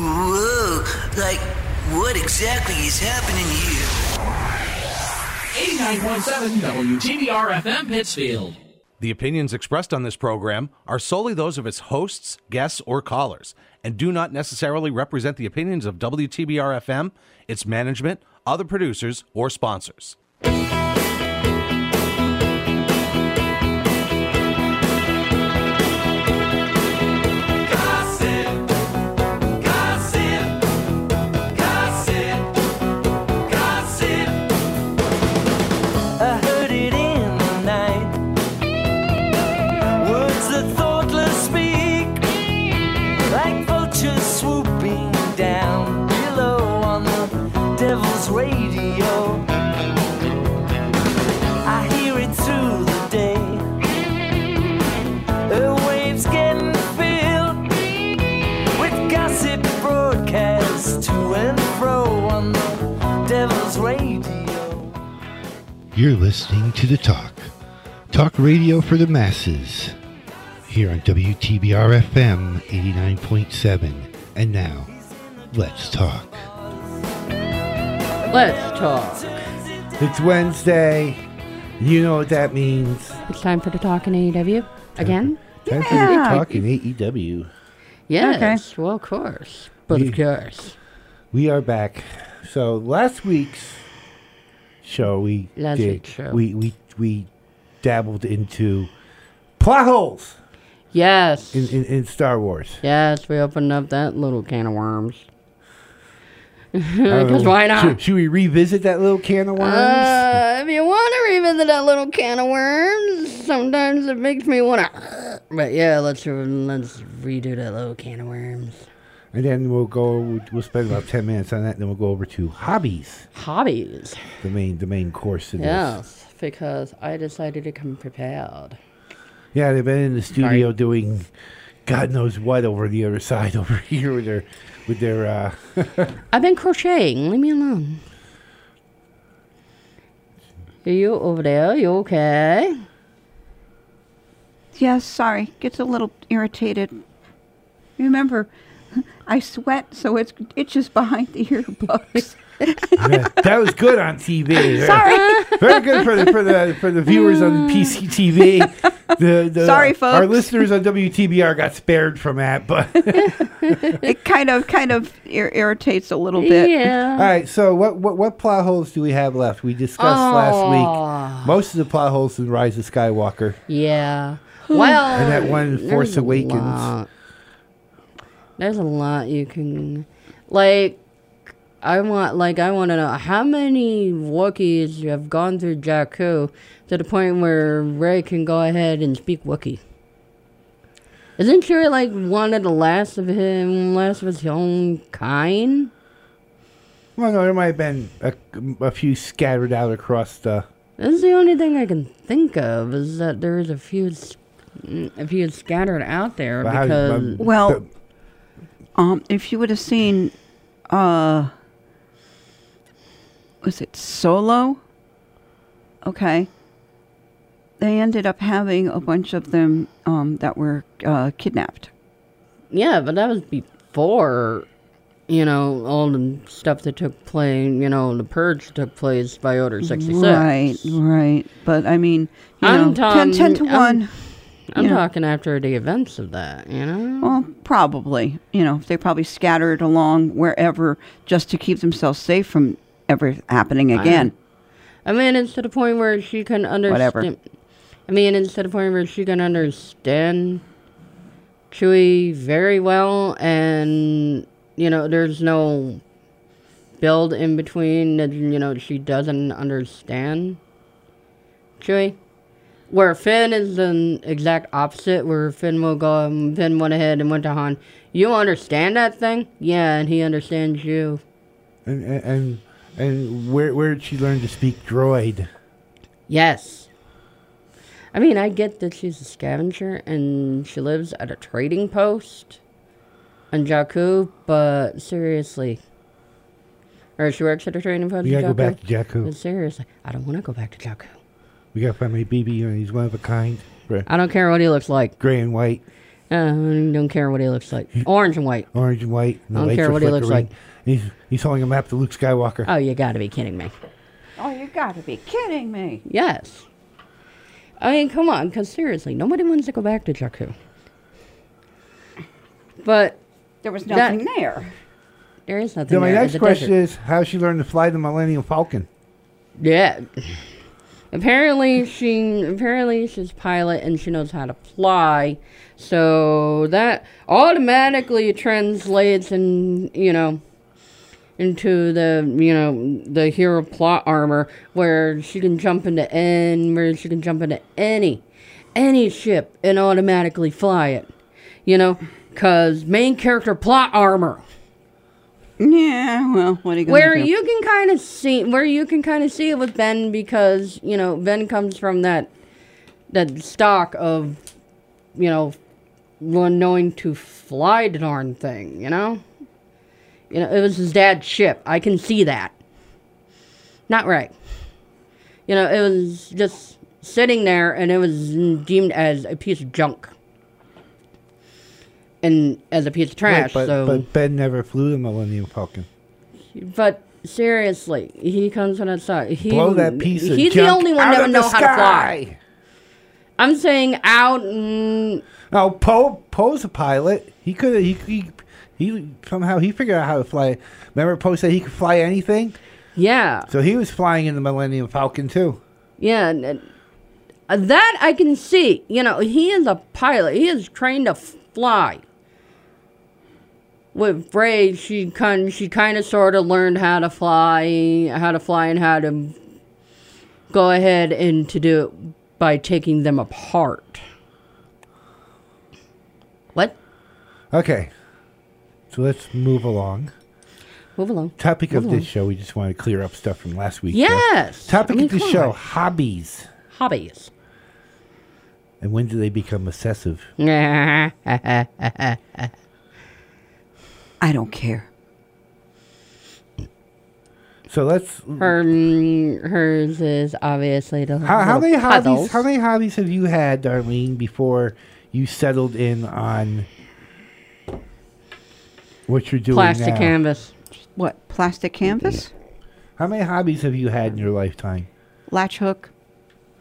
Whoa, like, what exactly is happening here? 89.7 WTBR FM Pittsfield. The opinions expressed on this program are solely those of its hosts, guests, or callers, and do not necessarily represent the opinions of WTBR FM, its management, other producers, or sponsors. You're listening to The Talk, talk radio for the masses, here on WTBR FM 89.7. And now, let's talk. Let's talk. It's Wednesday. You know what that means. It's time for the talk in AEW again. Time for Yeah. the talk in AEW. Yes, well, of course, but We- of course, We are back. So last week's show, we Last did, show. we we we dabbled into plot holes yes, in, in, in Star Wars. yes, we opened up that little can of worms. Because why not? Should, should we revisit that little can of worms? Uh, if you want to revisit that little can of worms, sometimes it makes me want to. But yeah, let's let's redo that little can of worms. And then we'll go. We'll spend about ten minutes on that. And then we'll go over to hobbies, Hobbies. the main the main course of this. Yes, because I decided to come prepared. Yeah, they've been in the studio Sorry. doing God knows what over the other side over here with their with their. uh I've been crocheting. Leave me alone. Are you over there? You okay? Yes, sorry. Gets a little irritated. Remember, I sweat, so it's itches behind the earbuds. yeah, that was good on TV. sorry. Very good for the for the for the viewers on mm. PCTV. The, the Sorry, Our listeners on WTBR got spared from that, but it kind of kind of ir- irritates a little bit. all Yeah. right. So what what what plot holes do we have left? We discussed last week most of the plot holes in Rise of Skywalker. Yeah. Hmm. Well, And that one, Force a Awakens. Lot. There's a lot you can, like. I want, like, I want to know how many Wookiees have gone through Jakku to the point where Rey can go ahead and speak Wookiee. Isn't she like one of the last of him, last of his own kind? Well, no, there might have been a, a few scattered out across the. That's the only thing I can think of is that there's a few, a few scattered out there Well, how- because um, Well, um, if you would have seen, uh, was it Solo? Okay. They ended up having a bunch of them um, that were uh, kidnapped. yeah, but that was before, you know, all the stuff that took place. You know, the purge took place by Order sixty six. Right, right. But I mean, you I'm know, 10, 10 to I'm- 1. I'm Yeah. talking after the events of that. You know. Well, probably. You know, they probably scattered along wherever just to keep themselves safe from ever happening again. I mean, it's to the point where she can understand. Whatever. I mean, it's to the point where she can understand Chewie very well, and you know, there's no build in between that you know she doesn't understand Chewie. Where Finn is the exact opposite, where Finn will go, um, Finn went ahead and went to Han. You understand that thing? Yeah, and he understands you. And and and, where where did she learn to speak droid? Yes. I mean, I get that she's a scavenger and she lives at a trading post on Jakku, but seriously. Or she works at a trading post on gotta go back to Jakku. But seriously, I don't want to go back to Jakku. We gotta find my BB. and He's one of a kind. Gray, I don't care what he looks like. gray and white. Uh, don't care what he looks like. Orange and white. Orange and white. And I don't care what he looks like. He's he's holding a map to Luke Skywalker. Oh, you got to be kidding me. Oh, you got to be kidding me. Yes. I mean, come on, because seriously, nobody wants to go back to Jakku. But There was That- nothing there. there is nothing so my next question desert. is how she learned to fly the Millennium Falcon. Yeah. Apparently she apparently she's pilot and she knows how to fly. So that automatically translates in you know into the you know the hero plot armor where she can jump into any where she can jump into any any ship and automatically fly it. You know, cuz main character plot armor Yeah, well, what are you where do? you can kind of see where you can kind of see it with Ben because you know Ben comes from that that stock of you know one knowing to fly the darn thing you know? You know it was his dad's ship. I can see that. Not right. You know it was just sitting there and it was deemed as a piece of junk and as a piece of trash Right, but, so but Ben never flew the Millennium Falcon. but seriously, he comes on that side. He, Blow that piece of He's the only one that of know the how to fly. sky. I'm saying out. Mm, No, Poe Poe's a pilot. He could he, he he somehow he figured out how to fly. Remember Poe said he could fly anything, yeah, so he was flying in the Millennium Falcon too. yeah. and- and, uh, that I can see. You know, he is a pilot. He is trained to fly. With Rey, she kind she kind of sort of learned how to fly, how to fly, and how to go ahead and to do it by taking them apart. What? Okay, so let's move along. Move along. Topic of Move this show, we just want to clear up stuff from last week. Yes. Topic I mean, of this show: on. hobbies, Hobbies. and when do they become excessive? I don't care. So let's. Her, hers is obviously the How, how little many hobbies? How many hobbies have you had, Darlene, before you settled in on what you're doing plastic now? canvas? What, plastic canvas? How many hobbies have you had in your lifetime? Latch hook,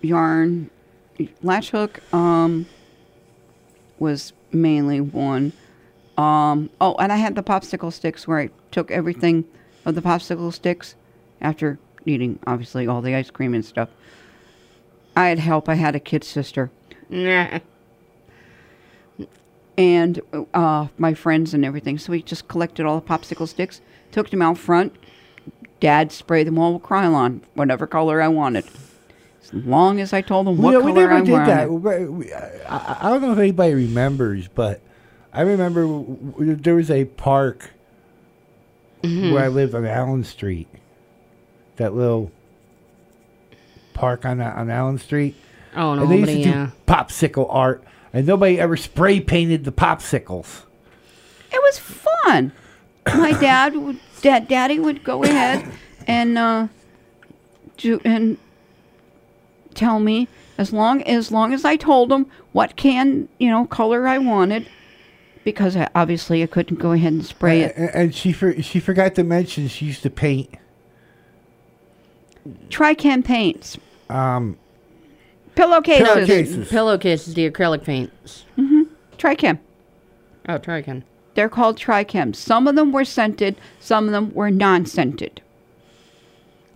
yarn. Latch hook um, was mainly one. Um, oh, and I had the popsicle sticks where I took everything of the popsicle sticks after eating, obviously, all the ice cream and stuff. I had help. I had a kid sister. Nah. and uh, my friends and everything. So we just collected all the popsicle sticks, took them out front. Dad sprayed them all with Krylon, whatever color I wanted. As long as I told him what we, color we never I did wanted. that. We- we- I, I don't know if anybody remembers, but I remember w- w- there was a park Mm-hmm. where I lived on Allen Street. That little park on on Allen Street. Oh no, and they used to do Yeah. popsicle art, and nobody ever spray painted the popsicles. It was fun. My dad would, dad, daddy would go ahead and uh, do and tell me as long as long as I told him what can you know color I wanted, because I, obviously I couldn't go ahead and spray it. And, and she for, she forgot to mention she used to paint. Tri-Chem paints, Um, pillowcases, Pillowcases. Pillowcases, the acrylic paints. Mm-hmm. Tri-Chem. Oh, try again. They're called Tri-Chem. Some of them were scented, some of them were non-scented.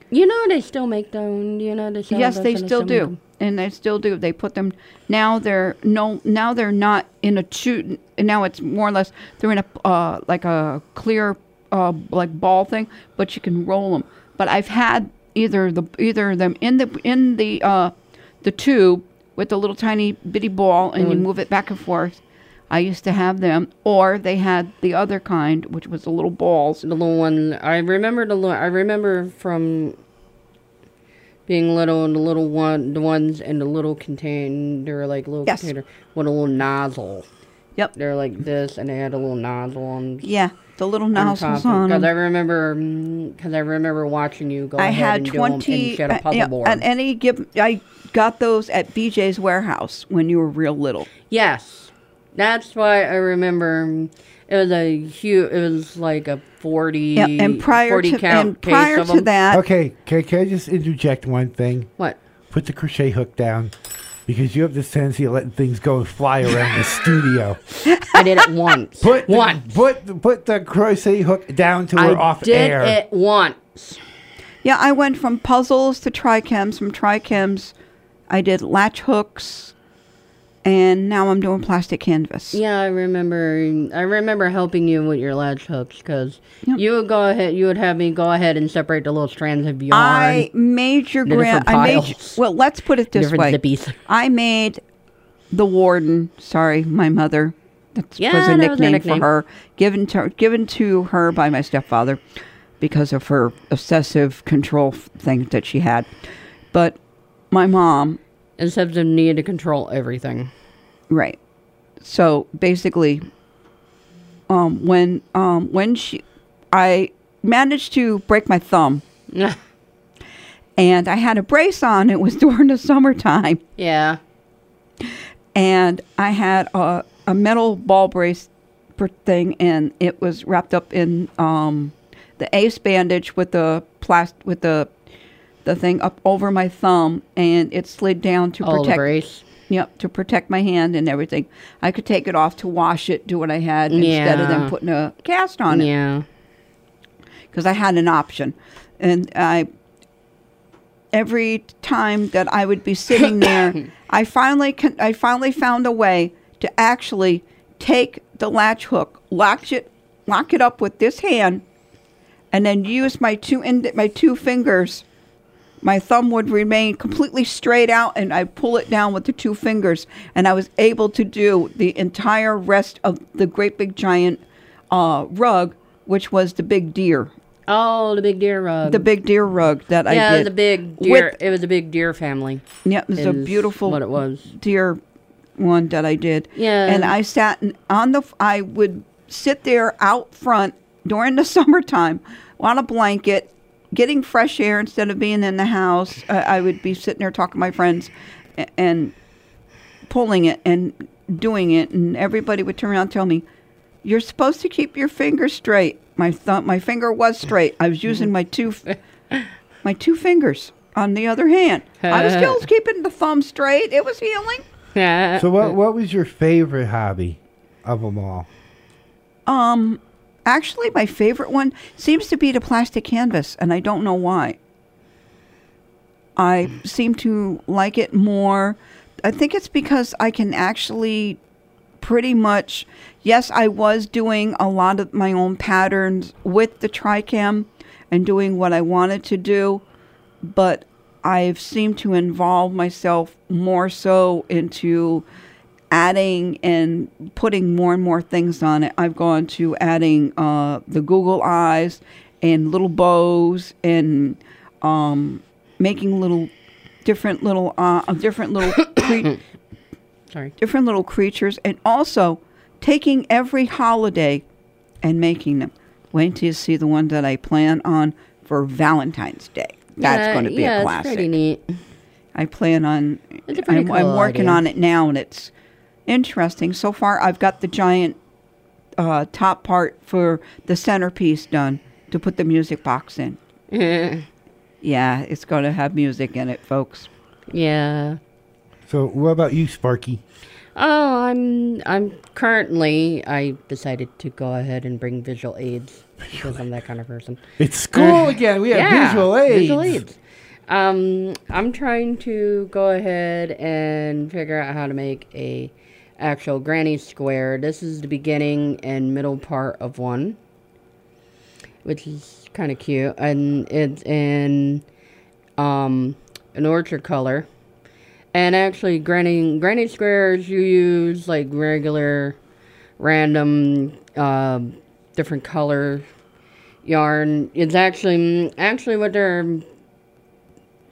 You know they still make them. You know they sell yes, those they still do. do, 'em. And they still do. They put them now. They're no now they're not in a tube. Now it's more or less they're in a uh, like a clear uh, like ball thing, but you can roll them. But I've had either the either of them in the in the uh, the tube with the little tiny bitty ball, and you move it back and forth. I used to have them, or they had the other kind, which was the little balls. The little one. I remember the. little I remember from being little and the little one, the ones in the little container. They were like little Yes. container with a little nozzle. Yep. They're like this, and they had a little nozzle on. Yeah, the little nozzles on Because. I remember, because I remember watching you go I ahead had and twenty. and she had a uh, puzzle yeah, board. At any give, I got those at BJ's warehouse when you were real little. yes, That's why I remember it was a huge. It was like a forty. Yeah, and prior 40 to count and case prior of to them. that, Okay, can, can I just interject one thing? What? Put the crochet hook down because you have this tendency of letting things go and fly around the studio. I did it once. Put the, once. put put the crochet hook down to we're I off did air. it once. yeah, I went from puzzles to Tri-Chems. From Tri-Chems, I did latch hooks, and now I'm doing plastic canvas. Yeah, I remember. I remember helping you with your latch hooks because Yep. you would go ahead. You would have me go ahead and separate the little strands of yarn. I made your grand. I made. Well, let's put it this Different way. zippies. I made the warden. Sorry, my mother. That Yeah, was a that was nickname, nickname. for her, given to given to her by my stepfather, because of her obsessive control thing that she had. But my mom, Instead of needing to control everything. right. So basically, um, when um, when she, I managed to break my thumb, and I had a brace on. It was during the summertime. yeah. and I had a, a metal ball brace thing, and it was wrapped up in um, the ace bandage with the plast with the the thing up over my thumb, and it slid down to Oh, the protect. Yep, to protect my hand and everything. I could take it off to wash it, do what I had instead of them putting a cast on it Yeah. because I had an option, and I every time that I would be sitting there, I finally con- I finally found a way to actually take the latch hook, lock it lock it up with this hand, and then use my two ind- my two fingers. My thumb would remain completely straight out, and I pull it down with the two fingers, and I was able to do the entire rest of the great big giant uh, rug, which was the big deer Oh, the big deer rug. the big deer rug that I did. yeah, the big With- deer. it was a big deer family. yeah, it was a beautiful what it was. deer one that I did. Yeah. and I sat on the. I would sit there out front during the summertime on a blanket, getting fresh air instead of being in the house. Uh, I would be sitting there talking to my friends, a- and pulling it and doing it, and everybody would turn around and tell me, "You're supposed to keep your finger straight." My thumb, my finger was straight. I was using my two, my two fingers. On the other hand, I was still keeping the thumb straight. It was healing. Yeah. so what what was your favorite hobby of them all? Um, actually, my favorite one seems to be the plastic canvas, and I don't know why. I seem to like it more. I think it's because I can actually pretty much. Yes, I was doing a lot of my own patterns with the Tri-Chem and doing what I wanted to do, but I've seemed to involve myself more so into adding and putting more and more things on it. I've gone to adding uh, the Google eyes and little bows and um, making little different little uh, different little cre- Sorry. different little creatures and also taking every holiday and making them. Wait till you see the one that I plan on for Valentine's Day. That's Yeah, going to be yeah, a It's classic. pretty neat. I plan on. It's a pretty I'm, I'm working idea. on it now, and it's interesting. So far, I've got the giant uh, top part for the centerpiece done to put the music box in. yeah, it's going to have music in it, folks. Yeah. So what about you, Sparky? Oh, I'm I'm currently I decided to go ahead and bring visual aids because I'm that kind of person. It's school again. We have yeah, visual aids. Visual aids. Um, I'm trying to go ahead and figure out how to make a actual granny square. This is the beginning and middle part of one, which is kind of cute, and it's in um an orchard color. And actually, granny granny squares you use like regular, random, uh, different color yarn. It's actually actually what they're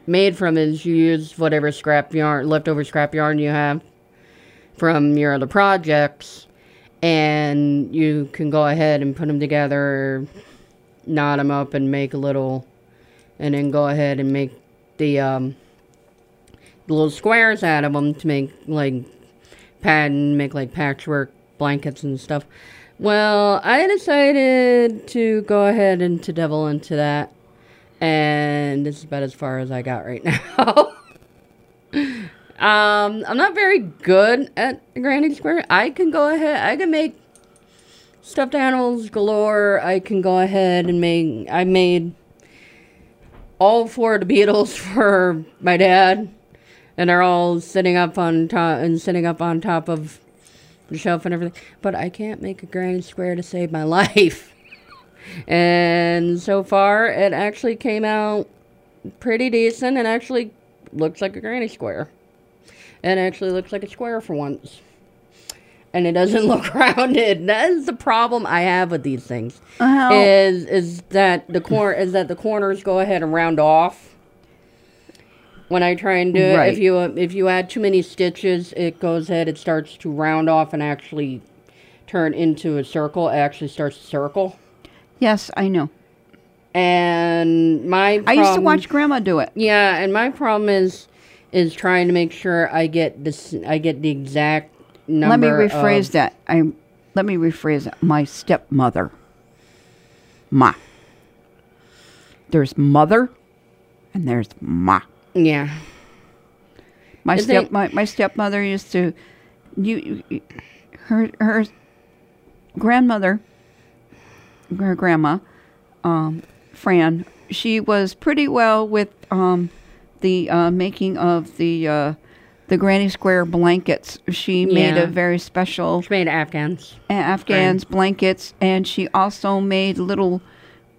made from is you use whatever scrap yarn, leftover scrap yarn you have from your other projects, and you can go ahead and put them together, knot them up, and make a little, and then go ahead and make the um, little squares out of them to make like pattern, make like patchwork blankets and stuff. Well, I decided to go ahead and to devil into that, and this is about as far as I got right now. Um, I'm not very good at granny square. I can go ahead. I can make stuffed animals galore. I can go ahead and make. I made all four of the Beatles for my dad, and they're all sitting up on top and sitting up on top of the shelf and everything. But I can't make a granny square to save my life. and so far, it actually came out pretty decent, and actually looks like a granny square. It actually looks like a square for once. And it doesn't look rounded. That is the problem I have with these things. How- Is is that the cor- is that the corners go ahead and round off when I try and do it. Right. If you uh, if you add too many stitches, it goes ahead. It starts to round off and actually turn into a circle. It actually starts to circle. Yes, I know. And my I used to watch Grandma do it. yeah, and my problem is is trying to make sure I get this. I get the exact number. Let me rephrase that. I let me rephrase it. My stepmother. Ma. There's mother and there's ma. Yeah, My Is step it- my, my stepmother used to you, you her her grandmother her grandma um, Fran she was pretty well with um, the uh, making of the uh, the granny square blankets she made a very special she made Afghans. Afghans blankets, and she also made little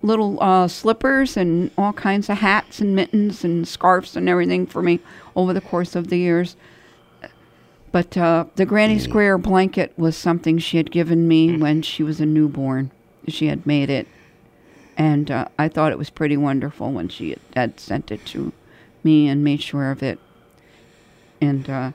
little uh, slippers and all kinds of hats and mittens and scarves and everything for me over the course of the years. But uh, the Granny Square blanket was something she had given me when she was a newborn. She had made it, and uh, I thought it was pretty wonderful when she had sent it to me and made sure of it. And uh,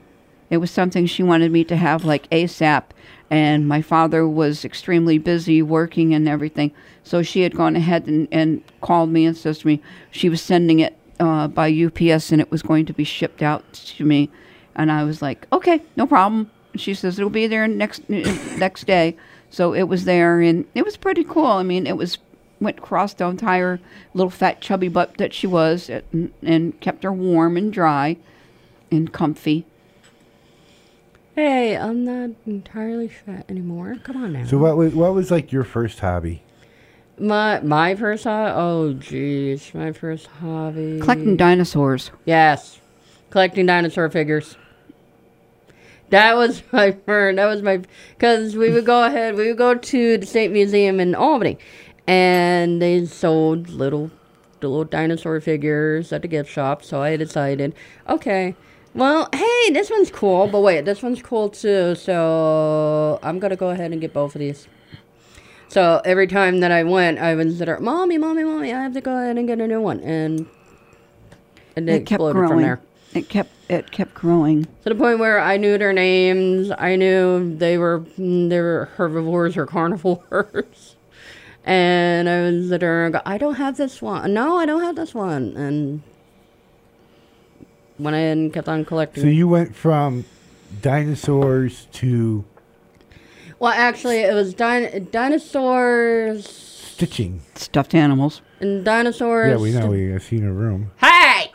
it was something she wanted me to have like ASAP. And my father was extremely busy working and everything. So she had gone ahead and, and called me and says to me she was sending it uh, by UPS and it was going to be shipped out to me. And I was like, okay, no problem. She says it'll be there next next day. So it was there and it was pretty cool. I mean, it was went across the entire little fat chubby butt that she was and, and kept her warm and dry and comfy. Hey, I'm not entirely fat anymore. Come on now. So what was what was like your first hobby? My my first hobby. Oh, jeez, my first hobby. Collecting dinosaurs. Yes, collecting dinosaur figures. That was my first. That was my because we would go ahead. We would go to the State Museum in Albany, and they sold little, little dinosaur figures at the gift shop. So I decided, okay, well, hey, this one's cool, but wait, this one's cool too. So I'm gonna go ahead and get both of these. So every time that I went, I would sit there, mommy, mommy, mommy, I have to go ahead and get a new one, and and it, It kept growing. from there. It kept it kept growing. To the point where I knew their names. I knew they were they were herbivores or carnivores. And I was there and go, I don't have this one. No, I don't have this one. And went in and kept on collecting. So you went from dinosaurs to well, actually, it was din- dinosaurs stitching. Stuffed animals. and dinosaurs. Yeah, we know. We have seen a room. Hey!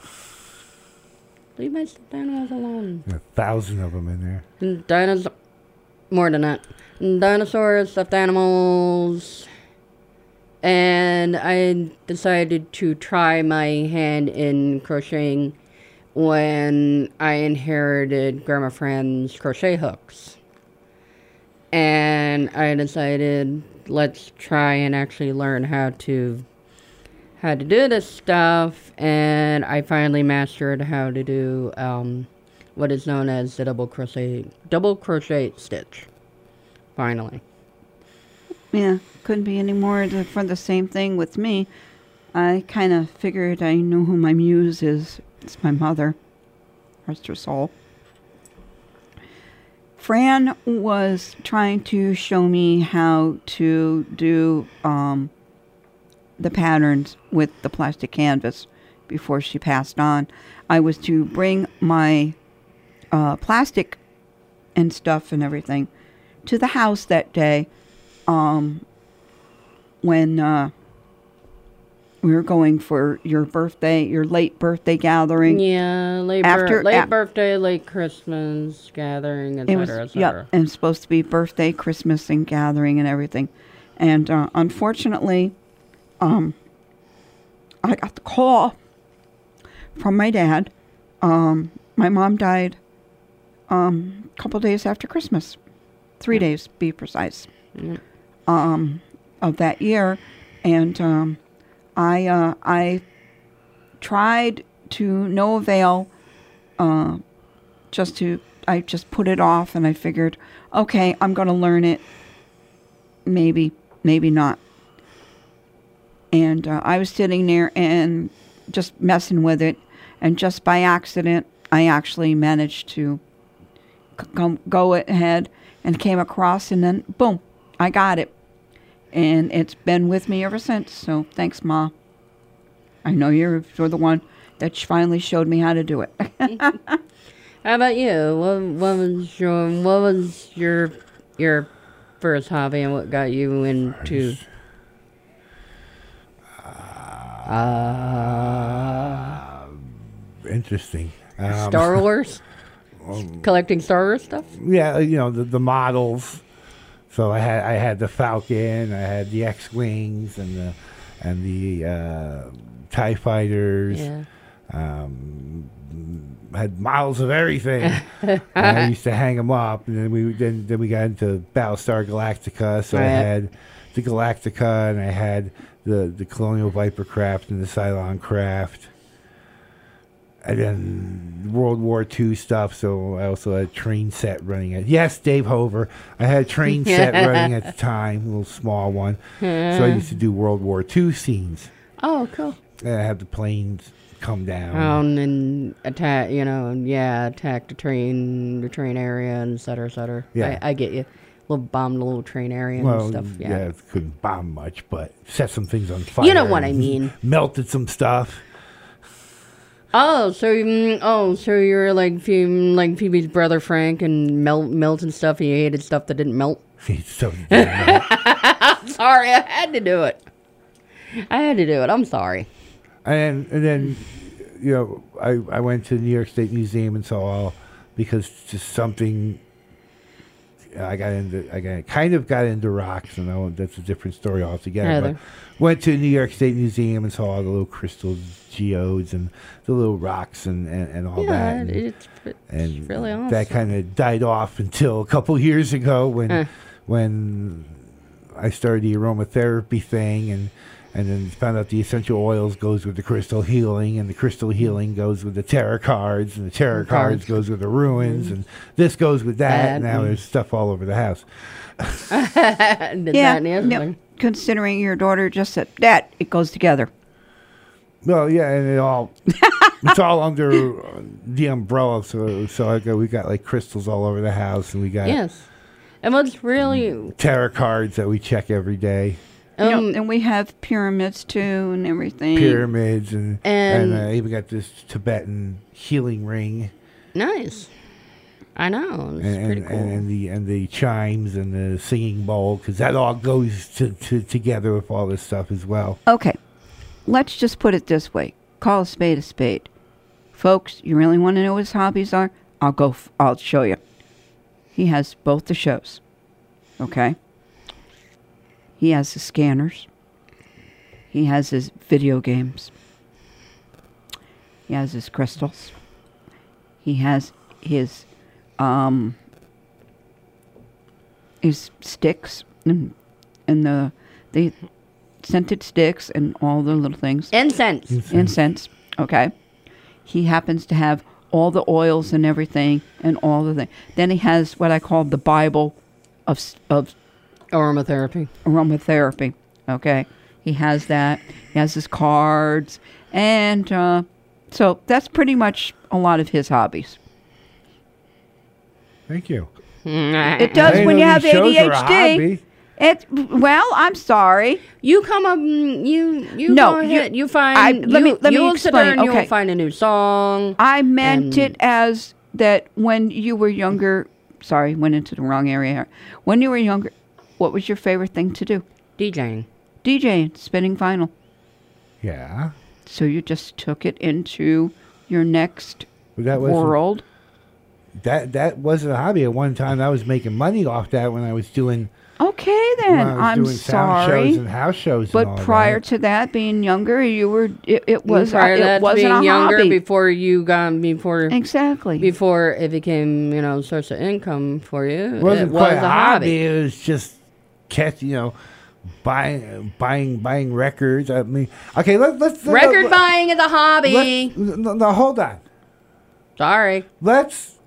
Leave my stuffed animals alone. A thousand of them in there. Dinosaurs, More than that. Dinosaurs, stuffed animals. And I decided to try my hand in crocheting when I inherited Grandma Fran's crochet hooks. And I decided let's try and actually learn how to how to do this stuff and I finally mastered how to do um, what is known as the double crochet double crochet stitch. Finally. Yeah, couldn't be any more for the same thing with me. I kind of figured I knew who my muse is. It's my mother. Rest her soul. Fran was trying to show me how to do um, the patterns with the plastic canvas before she passed on. I was to bring my uh, plastic and stuff and everything to the house that day um, when uh, we were going for your birthday, your late birthday gathering. Yeah, late, After- bir- late birthday, late Christmas gathering, It etc. was et yep, and supposed to be birthday, Christmas, and gathering and everything. And uh, unfortunately, um, I got the call from my dad. Um, my mom died um, a couple days after Christmas, three days, be precise, um, of that year, and um, I uh, I tried to no avail uh, just to I just put it off and I figured, okay, I'm going to learn it. Maybe, maybe not. And uh, I was sitting there and just messing with it, and just by accident, I actually managed to c- go ahead and came across, and then boom, I got it, and it's been with me ever since. So thanks, Ma. I know you're you're the one that finally showed me how to do it. How about you? What, what was your what was your your first hobby and what got you into? Uh, Interesting. Um, Star Wars. Collecting Star Wars stuff. yeah, you know the, the models. So I had I had the Falcon, I had the X wings, and the and the uh, Tie fighters. Yeah. Um, had models of everything. and I used to hang them up, and then we then then we got into Battlestar Galactica. So I had the Galactica, and I had the the Colonial Viper craft and the Cylon craft. And then World War II stuff, so I also had a train set running at. Yes, Dave Hover. I had a train set running at the time, a little small one. so I used to do World War II scenes. Oh, cool. And I had the planes come down. Um, and attack, you know, yeah, attack the train, the train area, and et cetera, et cetera. Yeah. I, I get you. Little bomb the little train area and well, stuff. yeah. Yeah. couldn't bomb much, but set some things on fire. You know what I mean. Melted some stuff. Oh, so mm, oh, so you're like like Phoebe's brother Frank and melt and stuff. He hated stuff that didn't melt. so, and, Sorry, I had to do it. I had to do it. I'm sorry. and then, you know, I, I went to the New York State Museum and saw all because just something. I got into, I got kind of got into rocks, and I, that's a different story altogether. But went to New York State Museum and saw all the little crystal geodes and the little rocks and, and, and all yeah, that. and- it's, it's and really awesome. that kind of died off until a couple years ago when Huh. when I started the aromatherapy thing and and then found out the essential oils goes with the crystal healing and the crystal healing goes with the tarot cards and the tarot cards Cards. goes with the runes mm-hmm. and this goes with that That and now there's stuff all over the house did yeah, that and the other yep. thing. considering your daughter just said that, it goes together. well yeah and it all it's all under the umbrella so so I got, we got like crystals all over the house and we got Yes. And what's really tarot cards that we check every day You know, um, and we have pyramids too and everything. pyramids and and, And- uh, even got this Tibetan healing ring nice. I know. It's and, cool. and, the and the chimes and the singing bowl because that all goes to, to together with all this stuff as well. Okay, let's just put it this way: call a spade a spade, folks. You really want to know what his hobbies are? I'll go. F- I'll show you. He has both the shows. Okay. He has his scanners. He has his video games. He has his crystals. He has his um his sticks and and the the scented sticks and all the little things Incense. incense. Okay. He happens to have all the oils and everything and all the things. Then he has what I call the Bible of of Aromatherapy. aromatherapy. Okay. He has that. He has his cards. And uh, so that's pretty much a lot of his hobbies. Thank you. It does I when you have these shows are a ADHD. hobby. It well, I'm sorry. You come up, mm, you you No, go ahead, you find. I- let me- let me you'll sit explain, and okay. You'll find a new song. I meant it as that when you were younger, sorry, went into the wrong area. When you were younger, what was your favorite thing to do? DJing. DJing, spinning vinyl. Yeah. So you just took it into your next But that world. That that wasn't a hobby. At one time, I was making money off that when I was doing Okay, then I was I'm doing sound sorry. shows and house shows. and But all prior that. to that, being younger, you were it, it was prior to it that, wasn't being a younger hobby. before you got before exactly. before it became you know source of income for you. it wasn't it was quite a hobby. It was just catch, you know, buying buying buying records. I mean, okay, let, let's Record let- buying is a hobby. no, no, hold on. Sorry. Let's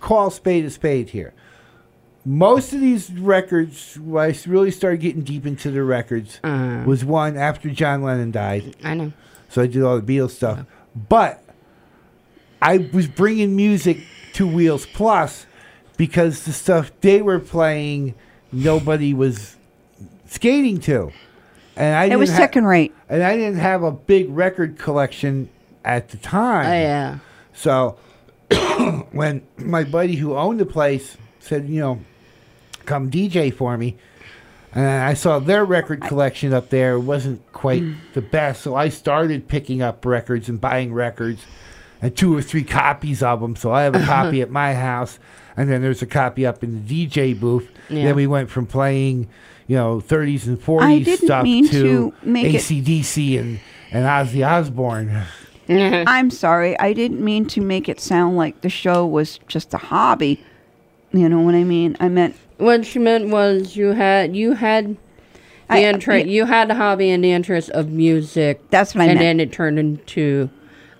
call spade a spade here. Most of these records, when I really started getting deep into the records, Uh-huh. was one after John Lennon died. I know. So I did all the Beatles stuff. But I was bringing music to Wheels Plus because the stuff they were playing, nobody was skating to. And I it was second rate. And I didn't have a big record collection at the time. Oh yeah. So when my buddy who owned the place said, you know, come DJ for me, and I saw their record collection up there wasn't quite mm. the best, so I started picking up records and buying records, and two or three copies of them. So I have a copy at my house, and then there's a copy up in the DJ booth. Yeah. Then we went from playing, you know, 30s and 40s I didn't stuff mean to, to make it- ACDC and and Ozzy Osbourne. I'm sorry. I didn't mean to make it sound like the show was just a hobby. You know what I mean? I meant What she meant was you had you had the I- uh, interest. yeah. You had a hobby and the interest of music. That's what I and meant. then it turned into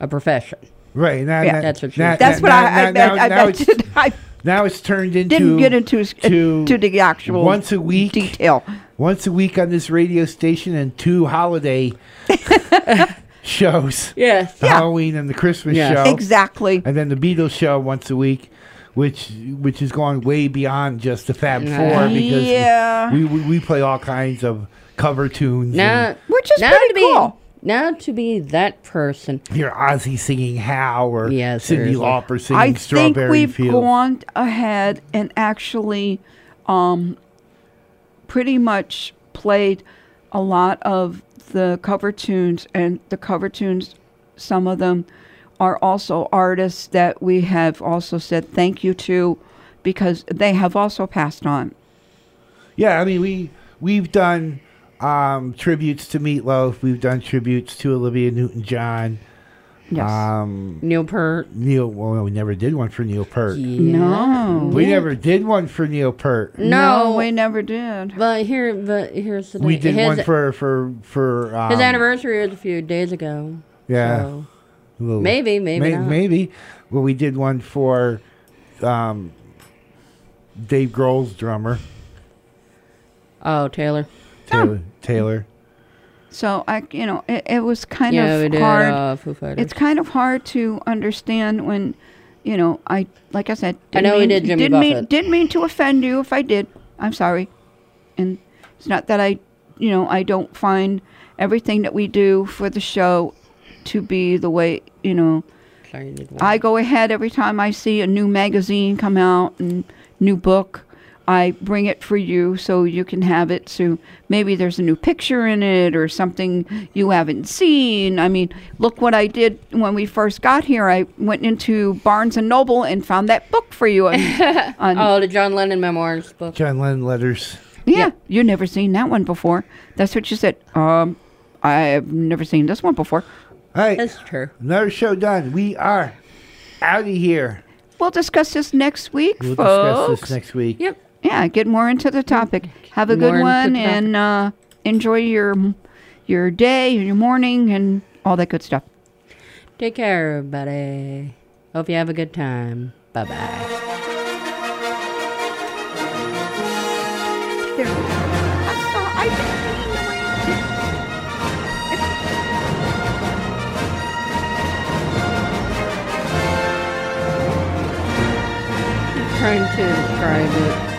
a profession. Right. Now, Yeah. now- That's what you- now- that's now- what I, now- I, now- I, I, now I, it's- did- I Now it's turned into didn't get into to, to the actual once a week detail. once a week on this radio station and two holiday shows. Yes. The Yeah. Halloween and the Christmas Yeah. show. Exactly. And then the Beatles show once a week, which which is going way beyond just the Fab Four because Yeah. we, we we play all kinds of cover tunes. Now, Which is now pretty to be, cool. Now to be that person. Your hear Ozzy singing "How" or Yeah, Cyndi seriously. Lauper singing I think we've Fields." gone ahead and actually um, pretty much played a lot of the cover tunes, and the cover tunes, some of them are also artists that we have also said thank you to because they have also passed on. Yeah, I mean we we've done um, tributes to Meatloaf. We've done tributes to Olivia Newton-John. Yes. Um, Neil Peart. Neil. Well, we never did one for Neil Peart. no. We never did one for Neil Peart. No, we never did. But here, but here's the thing. We did his, one for for for um, his anniversary was a few days ago. Yeah. So, Well, Maybe, maybe may- not. maybe. Well, we did one for um, Dave Grohl's drummer oh, Taylor. Taylor. Taylor. So I, you know, it, it was kind yeah, we of did hard. uh, Foo Fighters. it's kind of hard to understand when, you know, I like I said. I know we did Jimmy didn't mean didn't mean to offend you. If I did, I'm sorry. And it's not that I, you know, I don't find everything that we do for the show to be the way you know. Sorry, you. I go ahead every time I see a new magazine come out and new book. I bring it for you so you can have it. So maybe there's a new picture in it or something you haven't seen. I mean, look what I did when we first got here. I went into Barnes and Noble and found that book for you. On, on- oh, the John Lennon memoirs book. John Lennon letters. yeah, you've never seen that one before. That's what you said. Um, I've never seen this one before. All right. That's true. Another show done. We are out of here. We'll discuss this next week, We'll folks. discuss this next week. Yep. Yeah, get more into the topic. Have a More good one and uh, enjoy your your day and your morning and all that good stuff. Take care, everybody. Hope you have a good time. Bye bye. There. I'm sorry. I didn't Trying to describe it.